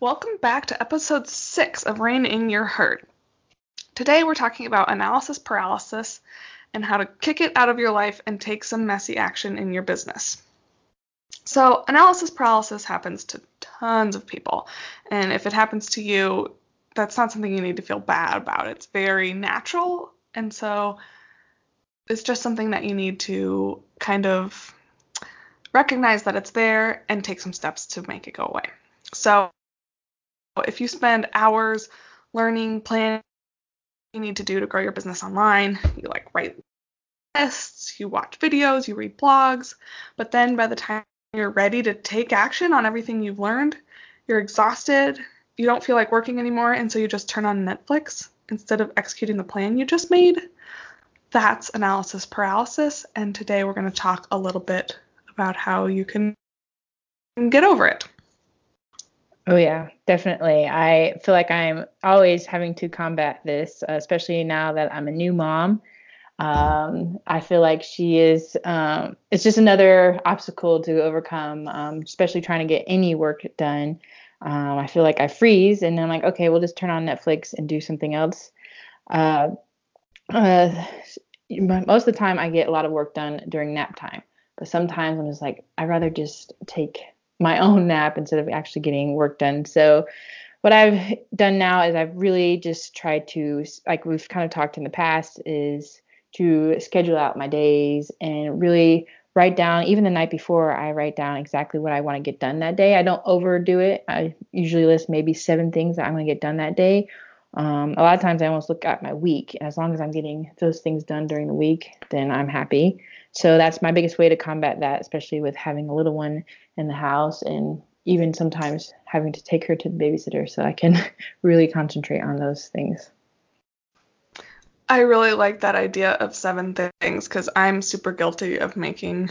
Welcome back to episode 6 of Rain in Your Herd. Today we're talking about analysis paralysis and how to kick it out of your life and take some messy action in your business. So, analysis paralysis happens to tons of people, and if it happens to you, that's not something you need to feel bad about. It's very natural, and so it's just something that you need to kind of recognize that it's there and take some steps to make it go away. So, if you spend hours learning, planning, you need to do to grow your business online, you like write lists, you watch videos, you read blogs, but then by the time you're ready to take action on everything you've learned, you're exhausted, you don't feel like working anymore, and so you just turn on Netflix instead of executing the plan you just made. That's analysis paralysis, and today we're going to talk a little bit about how you can get over it. Oh, yeah, definitely. I feel like I'm always having to combat this, especially now that I'm a new mom. Um, I feel like she is, um, it's just another obstacle to overcome, um, especially trying to get any work done. Um, I feel like I freeze and I'm like, okay, we'll just turn on Netflix and do something else. Uh, uh, most of the time, I get a lot of work done during nap time, but sometimes I'm just like, I'd rather just take my own nap instead of actually getting work done. So what I've done now is I've really just tried to like we've kind of talked in the past is to schedule out my days and really write down even the night before I write down exactly what I want to get done that day. I don't overdo it. I usually list maybe seven things that I'm going to get done that day. Um, a lot of times I almost look at my week, as long as I'm getting those things done during the week, then I'm happy. So that's my biggest way to combat that, especially with having a little one in the house and even sometimes having to take her to the babysitter so I can really concentrate on those things. I really like that idea of seven things because I'm super guilty of making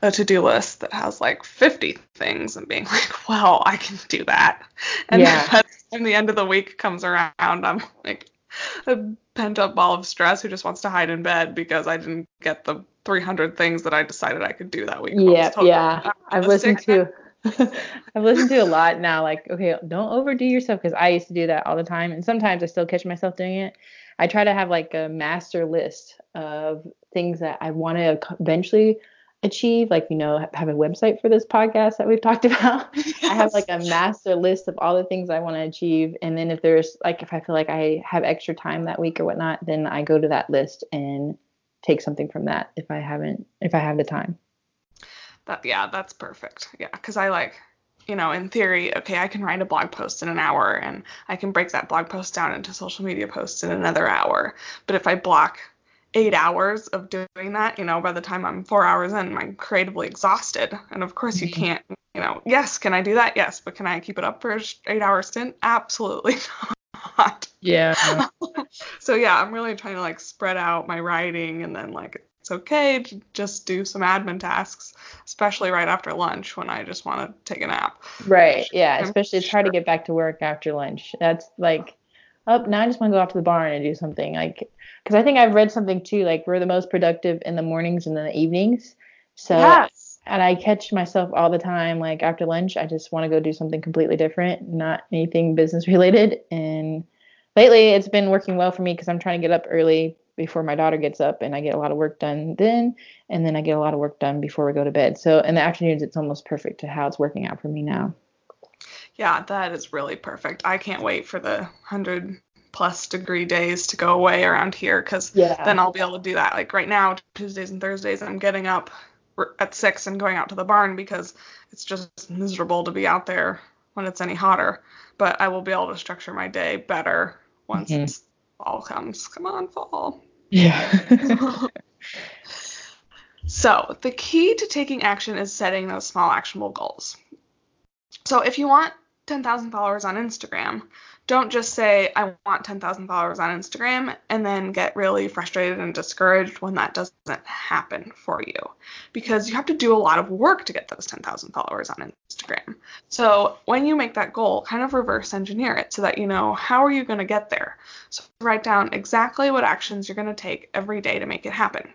a to do list that has like 50 things and being like, well, I can do that. And yeah. by the the end of the week comes around, I'm like a pent up ball of stress who just wants to hide in bed because I didn't get the 300 things that I decided I could do that week. Yeah, totally yeah. I've listened to I've listened to a lot now. Like, okay, don't overdo yourself because I used to do that all the time, and sometimes I still catch myself doing it. I try to have like a master list of things that I want to eventually achieve. Like, you know, have a website for this podcast that we've talked about. Yes. I have like a master list of all the things I want to achieve, and then if there's like if I feel like I have extra time that week or whatnot, then I go to that list and take something from that if I haven't if I have the time. That yeah, that's perfect. Yeah, cuz I like you know, in theory, okay, I can write a blog post in an hour and I can break that blog post down into social media posts in another hour. But if I block eight hours of doing that, you know, by the time I'm four hours in, I'm creatively exhausted. And of course, you mm-hmm. can't, you know, yes, can I do that? Yes. But can I keep it up for an eight hour stint? Absolutely not. Yeah. so yeah, I'm really trying to like spread out my writing and then like it's okay to just do some admin tasks, especially right after lunch when I just want to take a nap. Right. Yeah. I'm especially it's sure. hard to get back to work after lunch. That's like, oh, now I just want to go off to the barn and do something. Like, because I think I've read something too. Like we're the most productive in the mornings and the evenings. So. Yes. And I catch myself all the time, like after lunch, I just want to go do something completely different, not anything business related. And lately it's been working well for me because I'm trying to get up early before my daughter gets up and I get a lot of work done then and then I get a lot of work done before we go to bed. So in the afternoons it's almost perfect to how it's working out for me now. Yeah, that is really perfect. I can't wait for the 100 plus degree days to go away around here cuz yeah. then I'll be able to do that. Like right now Tuesdays and Thursdays I'm getting up at 6 and going out to the barn because it's just miserable to be out there when it's any hotter. But I will be able to structure my day better once mm-hmm. fall comes. Come on, fall. Yeah. so, the key to taking action is setting those small actionable goals. So, if you want 10,000 followers on Instagram, don't just say, I want 10,000 followers on Instagram and then get really frustrated and discouraged when that doesn't happen for you. Because you have to do a lot of work to get those 10,000 followers on Instagram. So when you make that goal, kind of reverse engineer it so that you know how are you going to get there. So write down exactly what actions you're going to take every day to make it happen.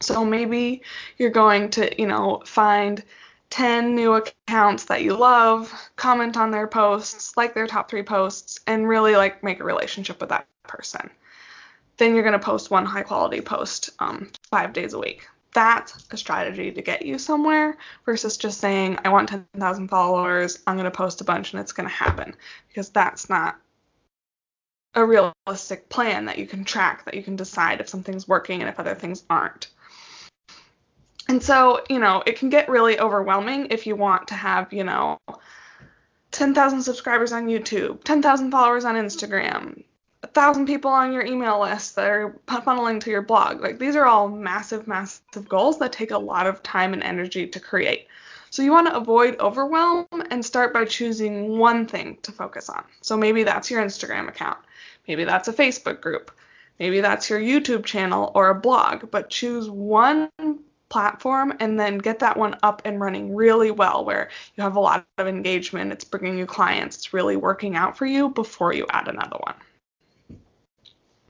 So maybe you're going to, you know, find 10 new accounts that you love, comment on their posts, like their top three posts, and really like make a relationship with that person. Then you're going to post one high quality post um, five days a week. That's a strategy to get you somewhere versus just saying, I want 10,000 followers, I'm going to post a bunch and it's going to happen. Because that's not a realistic plan that you can track, that you can decide if something's working and if other things aren't. And so, you know, it can get really overwhelming if you want to have, you know, 10,000 subscribers on YouTube, 10,000 followers on Instagram, 1,000 people on your email list that are funneling to your blog. Like, these are all massive, massive goals that take a lot of time and energy to create. So, you want to avoid overwhelm and start by choosing one thing to focus on. So, maybe that's your Instagram account, maybe that's a Facebook group, maybe that's your YouTube channel or a blog, but choose one platform and then get that one up and running really well where you have a lot of engagement, it's bringing you clients, it's really working out for you before you add another one.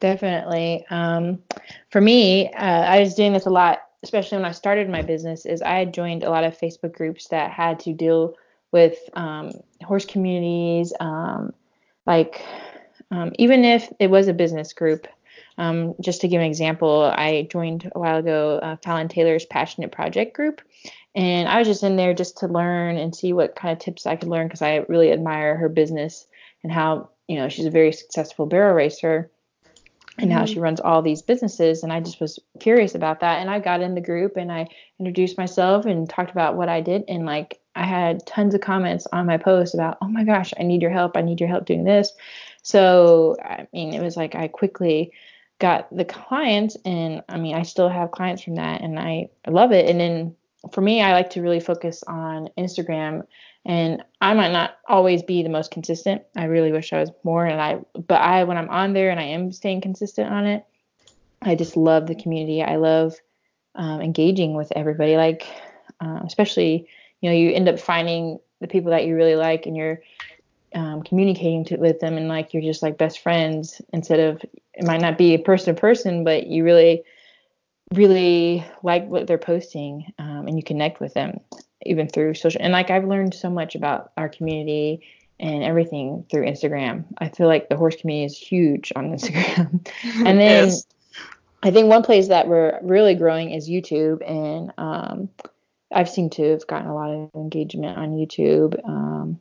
Definitely. Um, for me, uh, I was doing this a lot, especially when I started my business, is I had joined a lot of Facebook groups that had to deal with um, horse communities, um, like um, even if it was a business group, um, just to give an example, I joined a while ago uh, Fallon Taylor's Passionate Project group, and I was just in there just to learn and see what kind of tips I could learn because I really admire her business and how you know she's a very successful barrel racer and how mm-hmm. she runs all these businesses. And i just was curious about that. And i got in the group and i introduced myself and talked about what i did. And like i had tons of comments on my post about oh my gosh i need your help. I need your help doing this so i mean it was like i quickly got the clients and I mean I still have clients from that and I, I love it. And then for me I like to really focus on Instagram and I might not always be the most consistent. I really wish I was more and I but I when I'm on there and I am staying consistent on it, I just love the community. I love um, engaging with everybody like uh, especially you know you end up finding the people that you really like and you're um, communicating to, with them and like you're just like best friends instead of it might not be person to person but you really really like what they're posting um, and you connect with them even through social and like i've learned so much about our community and everything through instagram i feel like the horse community is huge on instagram and then yes. i think one place that we're really growing is youtube and um, i've seemed to have gotten a lot of engagement on youtube um,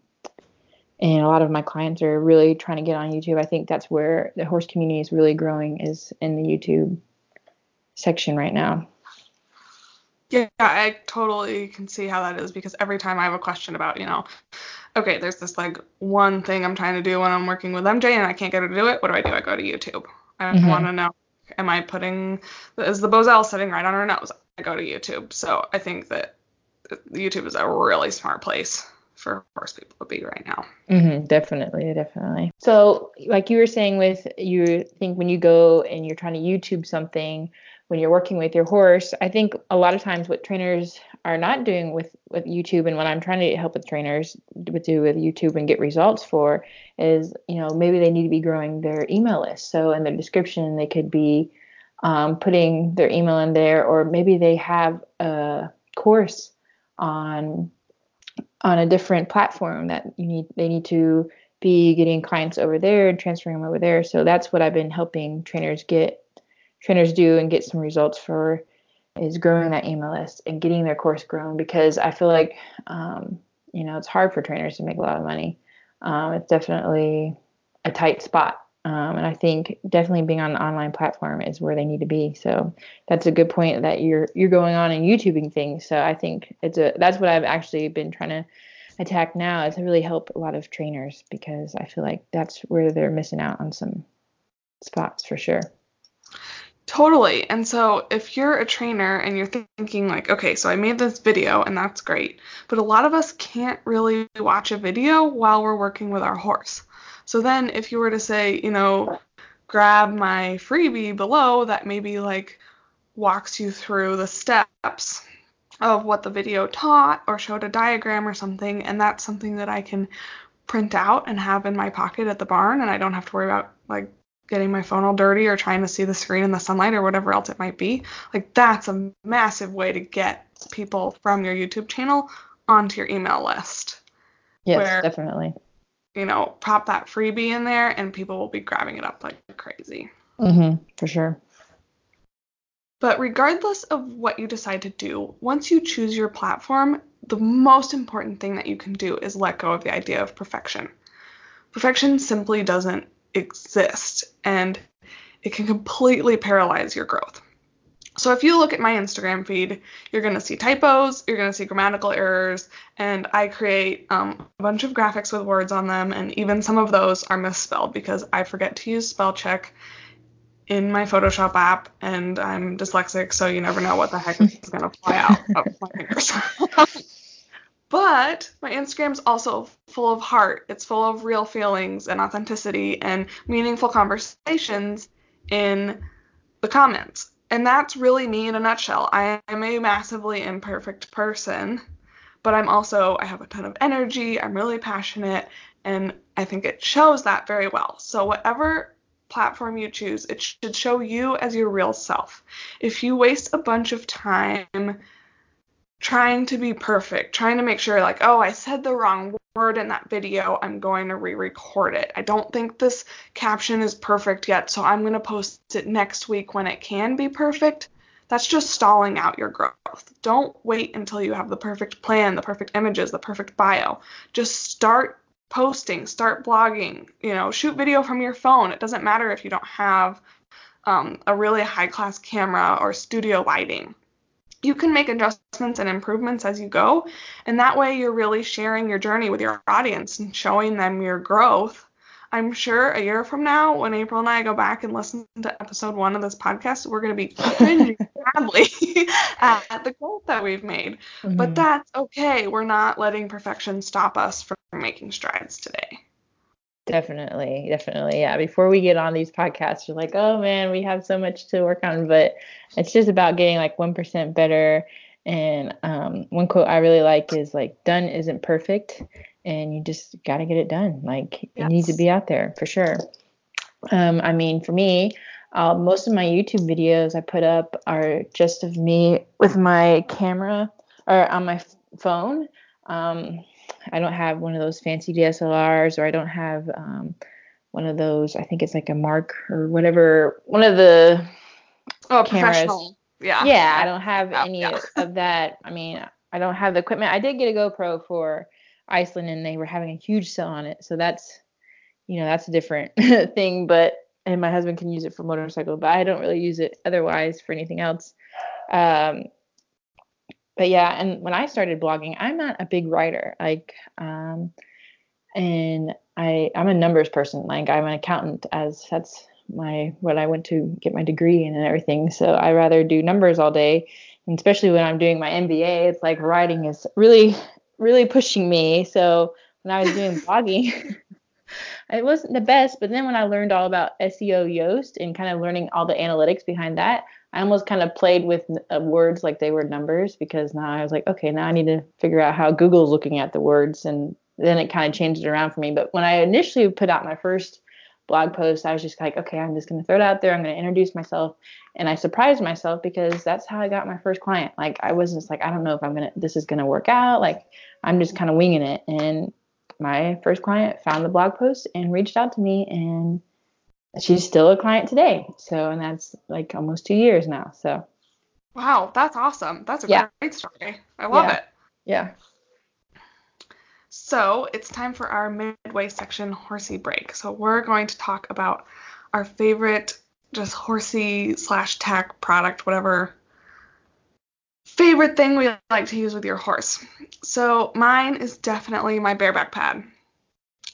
and a lot of my clients are really trying to get on YouTube. I think that's where the horse community is really growing is in the YouTube section right now. Yeah, I totally can see how that is because every time I have a question about, you know, okay, there's this like one thing I'm trying to do when I'm working with MJ and I can't get her to do it. What do I do? I go to YouTube. I mm-hmm. want to know, am I putting, is the Bosal sitting right on her nose? I go to YouTube. So I think that YouTube is a really smart place for horse people to be right now. Mm-hmm, definitely, definitely. So, like you were saying, with you think when you go and you're trying to YouTube something when you're working with your horse, I think a lot of times what trainers are not doing with with YouTube and what I'm trying to help with trainers do with YouTube and get results for is, you know, maybe they need to be growing their email list. So in the description, they could be um, putting their email in there, or maybe they have a course on on a different platform that you need they need to be getting clients over there and transferring them over there. So that's what I've been helping trainers get trainers do and get some results for is growing that email list and getting their course grown because I feel like um, you know it's hard for trainers to make a lot of money. Um, it's definitely a tight spot um, and I think definitely being on an online platform is where they need to be. So that's a good point that you're you're going on and YouTubing things. So I think it's a that's what I've actually been trying to attack now is to really help a lot of trainers because I feel like that's where they're missing out on some spots for sure. Totally. And so if you're a trainer and you're thinking like, okay, so I made this video and that's great, but a lot of us can't really watch a video while we're working with our horse. So then if you were to say, you know, grab my freebie below that maybe like walks you through the steps of what the video taught or showed a diagram or something and that's something that I can print out and have in my pocket at the barn and I don't have to worry about like getting my phone all dirty or trying to see the screen in the sunlight or whatever else it might be. Like that's a massive way to get people from your YouTube channel onto your email list. Yes, Where- definitely. You know, pop that freebie in there and people will be grabbing it up like crazy. Mhm. For sure. But regardless of what you decide to do, once you choose your platform, the most important thing that you can do is let go of the idea of perfection. Perfection simply doesn't exist and it can completely paralyze your growth. So if you look at my Instagram feed, you're going to see typos, you're going to see grammatical errors, and I create um, a bunch of graphics with words on them, and even some of those are misspelled because I forget to use spell check in my Photoshop app, and I'm dyslexic, so you never know what the heck is going to fly out of my fingers. but my Instagram's also full of heart. It's full of real feelings and authenticity and meaningful conversations in the comments. And that's really me in a nutshell. I am a massively imperfect person, but I'm also, I have a ton of energy, I'm really passionate, and I think it shows that very well. So, whatever platform you choose, it should show you as your real self. If you waste a bunch of time trying to be perfect, trying to make sure, like, oh, I said the wrong word in that video, I'm going to re record it. I don't think this caption is perfect yet, so I'm going to post it next week when it can be perfect. That's just stalling out your growth. Don't wait until you have the perfect plan, the perfect images, the perfect bio. Just start posting, start blogging, you know, shoot video from your phone. It doesn't matter if you don't have um, a really high class camera or studio lighting you can make adjustments and improvements as you go. And that way, you're really sharing your journey with your audience and showing them your growth. I'm sure a year from now, when April and I go back and listen to episode one of this podcast, we're going to be cringing badly at the growth that we've made. But Mhm. that's okay. We're not letting perfection stop us from making strides today. Definitely, definitely. Yeah. Before we get on these podcasts, you're like, oh man, we have so much to work on, but it's just about getting like 1% better. And um, one quote I really like is like, done isn't perfect, and you just got to get it done. Like, it needs to be out there for sure. Um, I mean, for me, uh, most of my YouTube videos I put up are just of me with my camera or on my f- phone. Um, I don't have one of those fancy DSLRs or I don't have um, one of those, I think it's like a Mark or whatever, one of the, Oh, Cameras. professional. Yeah. yeah, I don't have Yeah, any yeah. of that. I mean, I don't have the equipment. I did get a GoPro for Iceland and they were having a huge sale on it. So that's, you know, that's a different thing, but, and my husband can use it for motorcycle, but I don't really use it otherwise for anything else. Um, but yeah, and when I started blogging, I'm not a big writer. Like, um, and I I'm a numbers person. Like I'm an accountant, as that's my what I went to get my degree in and everything. So I rather do numbers all day, and especially when I'm doing my MBA, it's like writing is really really pushing me. So when I was doing blogging. It wasn't the best, but then when I learned all about SEO Yoast and kind of learning all the analytics behind that, I almost kind of played with uh, words like they were numbers because now I was like, okay, now I need to figure out how Google's looking at the words, and then it kind of changed it around for me. But when I initially put out my first blog post, I was just like, okay, I'm just going to throw it out there. I'm going to introduce myself, and I surprised myself because that's how I got my first client. Like I was just like, I don't know if I'm gonna, this is going to work out. Like I'm just kind of winging it, and my first client found the blog post and reached out to me and she's still a client today so and that's like almost two years now so Wow, that's awesome. That's a Yeah. great story. I love Yeah. it. yeah So it's time for our midway section horsey break. So we're going to talk about our favorite just horsey slash tack product, whatever favorite thing we like to use with your horse. So mine is definitely my bareback pad.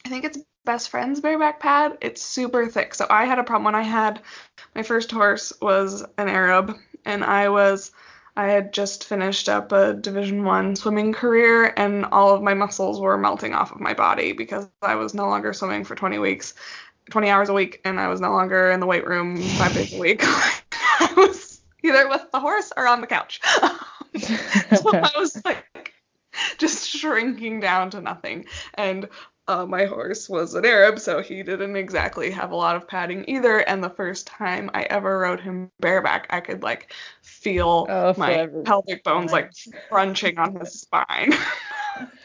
I think it's best friend's bareback pad. It's super thick. So I had a problem when I had my first horse was an Arab and I was I had just finished up a Division One swimming career, and all of my muscles were melting off of my body because I was no longer swimming for 20 weeks, 20 hours a week, and I was no longer in the weight room five days a week. I was either with the horse or on the couch. so I was like just shrinking down to nothing, and uh, my horse was an Arab, so he didn't exactly have a lot of padding either. And the first time I ever rode him bareback, I could like feel Oh, my forever. pelvic bones like crunching on his spine.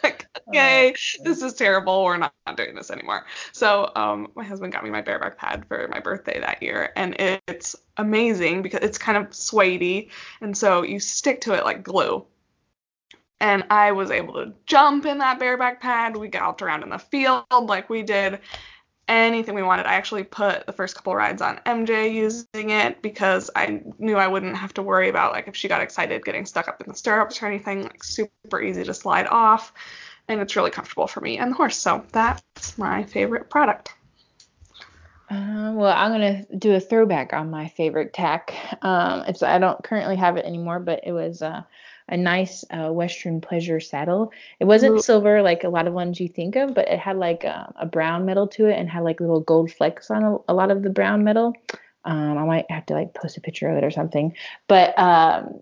Like, okay, this is terrible. We're not, not doing this anymore. So um, my husband got me my bareback pad for my birthday that year, and it, it's amazing because it's kind of suede and so you stick to it like glue. And I was able to jump in that bareback pad. We galloped around in the field like we did anything we wanted. I actually put the first couple rides on MJ using it because I knew I wouldn't have to worry about like if she got excited getting stuck up in the stirrups or anything. Like super easy to slide off, and it's really comfortable for me and the horse. So that's my favorite product. Uh, well, I'm gonna do a throwback on my favorite tack. Um, it's I don't currently have it anymore, but it was uh, a nice uh, Western Pleasure saddle. It wasn't Ooh. silver like a lot of ones you think of, but it had like a, a brown metal to it and had like little gold flecks on a, a lot of the brown metal. Um, I might have to like post a picture of it or something, but um,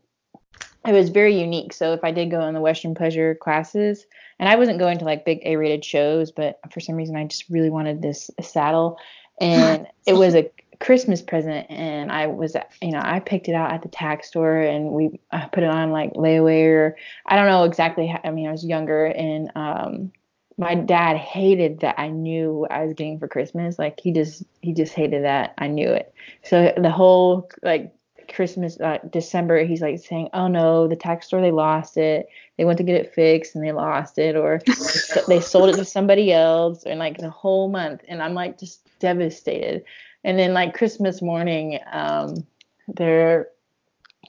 it was very unique. So if I did go in the Western Pleasure classes, and I wasn't going to like big A-rated shows, but for some reason I just really wanted this saddle, and it was a Christmas present and I was you know I picked it out at the tack store and we I put it on like layaway or I don't know exactly how, I mean I was younger and um my dad hated that I knew what I was getting for Christmas. Like he just he just hated that I knew it. So the whole like Christmas uh, December he's like saying oh no the tack store they lost it. They went to get it fixed and they lost it or they sold it to somebody else and like the whole month. And I'm like just devastated and then like Christmas morning, um, they're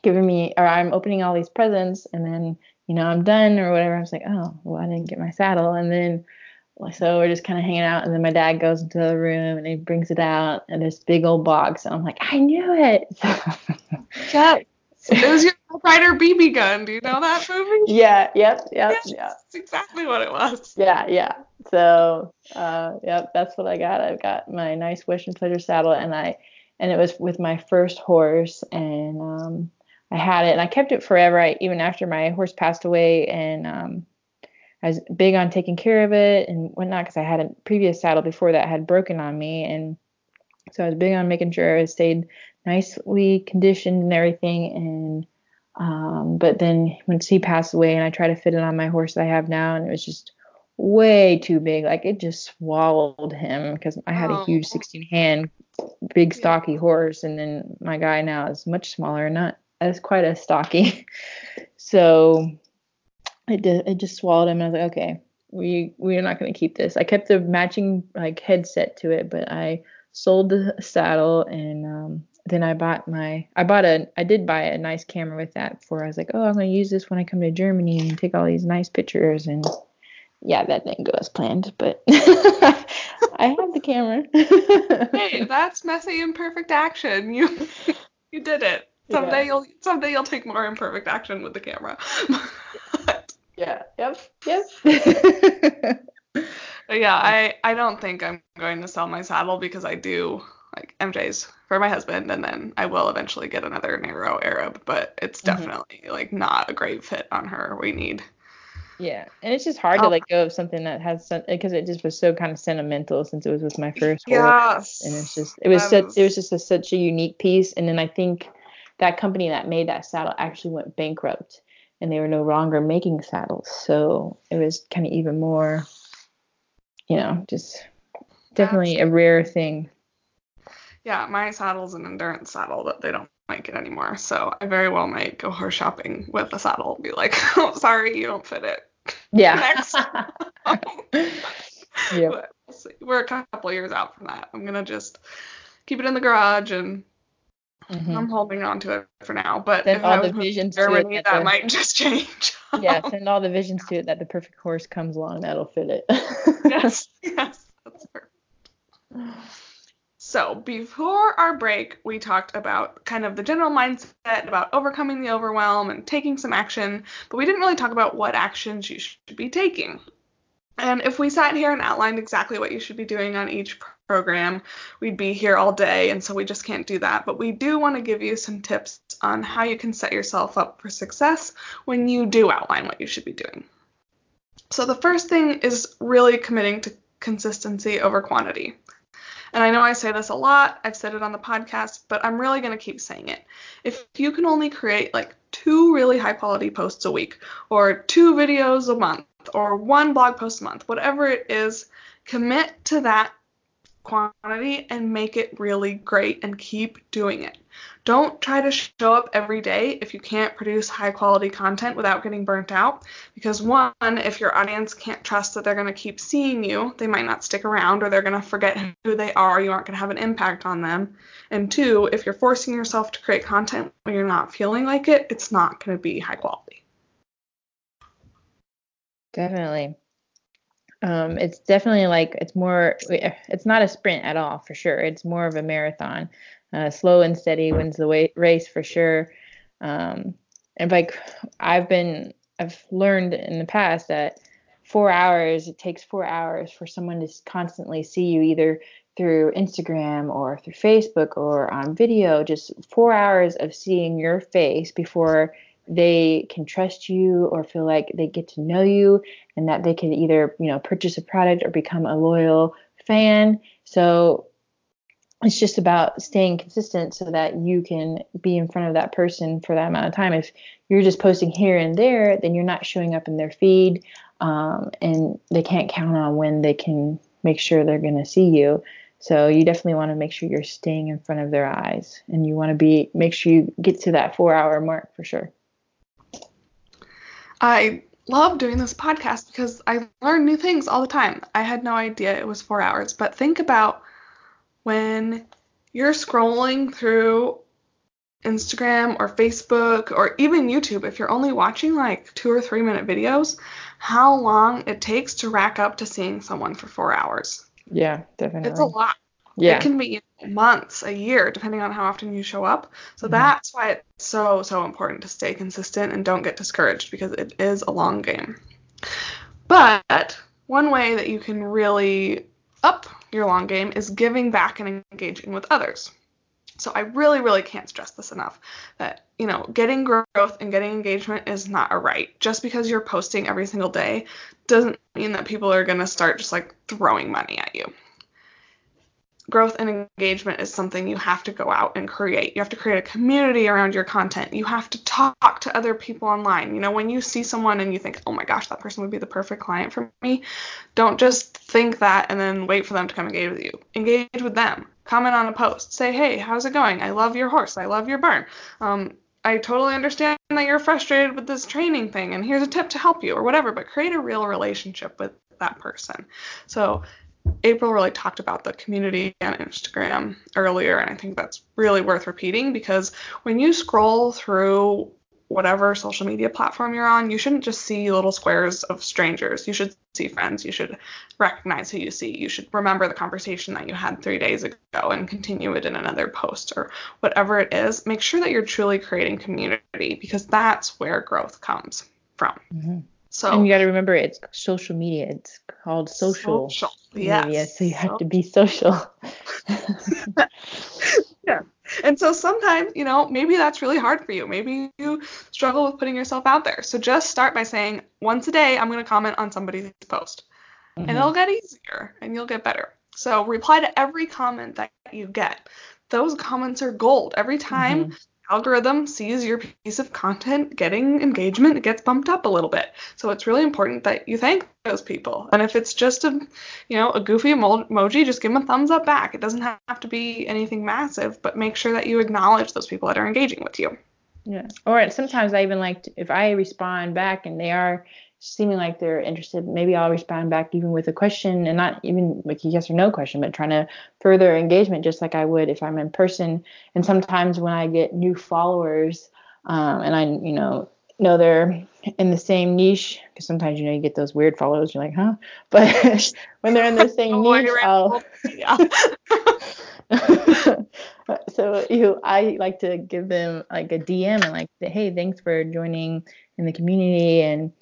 giving me or I'm opening all these presents and then, you know, I'm done or whatever. I was like, oh, well, I didn't get my saddle. And then so we're just kind of hanging out and then my dad goes into the room and he brings it out and this big old box and I'm like, I knew it. yeah. It was your Ryder BB gun. Do you know that movie? Yeah, yep, yep, yes, yeah. That's exactly what it was. Yeah, yeah. So, uh, yep, that's what I got. I've got my nice Western Pleasure saddle, and I, and it was with my first horse, and um, I had it, and I kept it forever. I even after my horse passed away, and um, I was big on taking care of it and whatnot because I had a previous saddle before that had broken on me, and so I was big on making sure it stayed nicely conditioned and everything, and um, but then once he passed away, and I tried to fit it on my horse that I have now, and it was just way too big. Like it just swallowed him because I had oh. a huge 16 hand, big stocky horse, and then my guy now is much smaller, not as quite as stocky. so it did, it just swallowed him, and I was like, okay, we we are not going to keep this. I kept the matching like headset to it, but I sold the saddle and um, then I bought my I bought a I did buy a nice camera with that before I was like, oh, I'm gonna use this when I come to Germany and take all these nice pictures and yeah, that didn't go as planned, but I have the camera. hey, that's messy imperfect action. You you did it. Someday yeah. you'll someday you'll take more imperfect action with the camera. yeah. Yep. Yep. yeah, I I don't think I'm going to sell my saddle because I do like MJ's for my husband, and then I will eventually get another narrow Arab, but it's mm-hmm. definitely mm-hmm. like not a great fit on her. We need yeah, and it's just hard oh. to let go of something that has because it just was so kind of sentimental since it was with my first yes. and it's just it was such it was just a, such a unique piece. And then I think that company that made that saddle actually went bankrupt, and they were no longer making saddles, so it was kind of even more, you know, just definitely a rare thing. Yeah, my saddle's an endurance saddle that they don't like it anymore. So I very well might go horse shopping with the saddle and be like, oh, sorry, you don't fit it. Yeah. Yeah. We're a couple years out from that. I'm gonna just keep it in the garage and mm-hmm. I'm holding on to it for now. But send all the visions Germany, to that, that the, might just change. yeah, send all the visions to it that the perfect horse comes along that'll fit it. yes, yes, that's perfect. So, before our break, we talked about kind of the general mindset about overcoming the overwhelm and taking some action, but we didn't really talk about what actions you should be taking. And if we sat here and outlined exactly what you should be doing on each program, we'd be here all day, and so we just can't do that. But we do want to give you some tips on how you can set yourself up for success when you do outline what you should be doing. So, the first thing is really committing to consistency over quantity. And I know I say this a lot, I've said it on the podcast, but I'm really going to keep saying it. If you can only create like two really high quality posts a week or two videos a month, or one blog post a month, whatever it is, commit to that quantity and make it really great and keep doing it. Don't try to show up every day if you can't produce high quality content without getting burnt out. Because, one, if your audience can't trust that they're going to keep seeing you, they might not stick around or they're going to forget who they are. You aren't going to have an impact on them. And two, if you're forcing yourself to create content when you're not feeling like it, it's not going to be high quality. Definitely. Um, it's definitely like it's more. It's not a sprint at all for sure. It's more of a marathon. Uh, slow and steady wins the way, race for sure. Um, and like I've been, I've learned in the past that four hours, it takes four hours for someone to constantly see you either through Instagram or through Facebook or on video, just four hours of seeing your face before they can trust you or feel like they get to know you and that they can either, you know, purchase a product or become a loyal fan. So it's just about staying consistent so that you can be in front of that person for that amount of time. If you're just posting here and there, then you're not showing up in their feed, um, and they can't count on when they can make sure they're going to see you. So you definitely want to make sure you're staying in front of their eyes, and you want to be make sure you get to that four-hour mark for sure. I love doing this podcast because I learn new things all the time. I had no idea it was four hours, but think about when you're scrolling through Instagram or Facebook or even YouTube, if you're only watching like two or three minute videos, how long it takes to rack up to seeing someone for four hours. Yeah, definitely. It's a lot. Yeah. It can be months, a year, depending on how often you show up. So mm-hmm. that's why it's so, so important to stay consistent and don't get discouraged because it is a long game. But one way that you can really up your long game is giving back and engaging with others. So I really, really can't stress this enough that, you know, getting growth and getting engagement is not a right. Just because you're posting every single day doesn't mean that people are going to start just like throwing money at you growth and engagement is something you have to go out and create. You have to create a community around your content. You have to talk to other people online. You know, when you see someone and you think, oh my gosh, that person would be the perfect client for me, don't just think that and then wait for them to come engage with you. Engage with them. Comment on a post. Say, hey, how's it going? I love your horse. I love your barn. Um, I totally understand that you're frustrated with this training thing, and here's a tip to help you, or whatever, but create a real relationship with that person. So April really talked about the community on Instagram earlier, and I think that's really worth repeating because when you scroll through whatever social media platform you're on, you shouldn't just see little squares of strangers. You should see friends. You should recognize who you see. You should remember the conversation that you had three days ago and continue it in another post or whatever it is. Make sure that you're truly creating community because that's where growth comes from. Mm-hmm. So and you got to remember it's social media. It's called social, social. media, yes. so you have so. to be social. yeah. And so sometimes, you know, maybe that's really hard for you. Maybe you struggle with putting yourself out there. So just start by saying, once a day, I'm going to comment on somebody's post. Mm-hmm. And it'll get easier and you'll get better. So reply to every comment that you get. Those comments are gold. Every time mm-hmm algorithm sees your piece of content getting engagement, it gets bumped up a little bit. So it's really important that you thank those people. And if it's just a, you know, a goofy emoji, just give them a thumbs up back. It doesn't have to be anything massive, but make sure that you acknowledge those people that are engaging with you. Yeah. Or sometimes I even like to, if I respond back and they are seeming like they're interested, maybe I'll respond back even with a question and not even like a yes or no question, but trying to further engagement just like I would if I'm in person. And sometimes when I get new followers um, and I, you know, know they're in the same niche, because sometimes, you know, you get those weird followers, you're like, huh? But when they're in the same oh, niche, I'll. So you I like to give them like a DM and like hey thanks for joining in the community and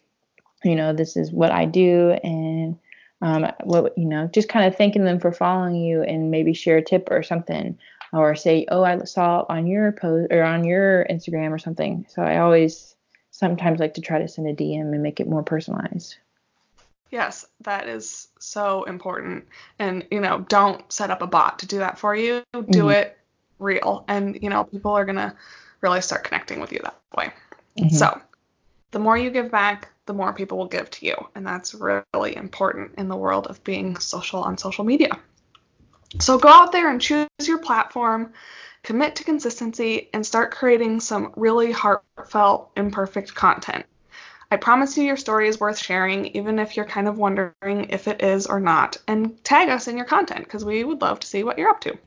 you know, this is what I do and um, what you know, just kind of thanking them for following you and maybe share a tip or something, or say, oh, I saw on your post or on your Instagram or something. So I always sometimes like to try to send a DM and make it more personalized. Yes, that is so important. And you know, don't set up a bot to do that for you. Do mm-hmm. it real, and you know, people are gonna really start connecting with you that way. Mm-hmm. So, the more you give back, the more people will give to you. And that's really important in the world of being social on social media. So go out there and choose your platform, commit to consistency, and start creating some really heartfelt, imperfect content. I promise you your story is worth sharing, even if you're kind of wondering if it is or not. And tag us in your content because we would love to see what you're up to.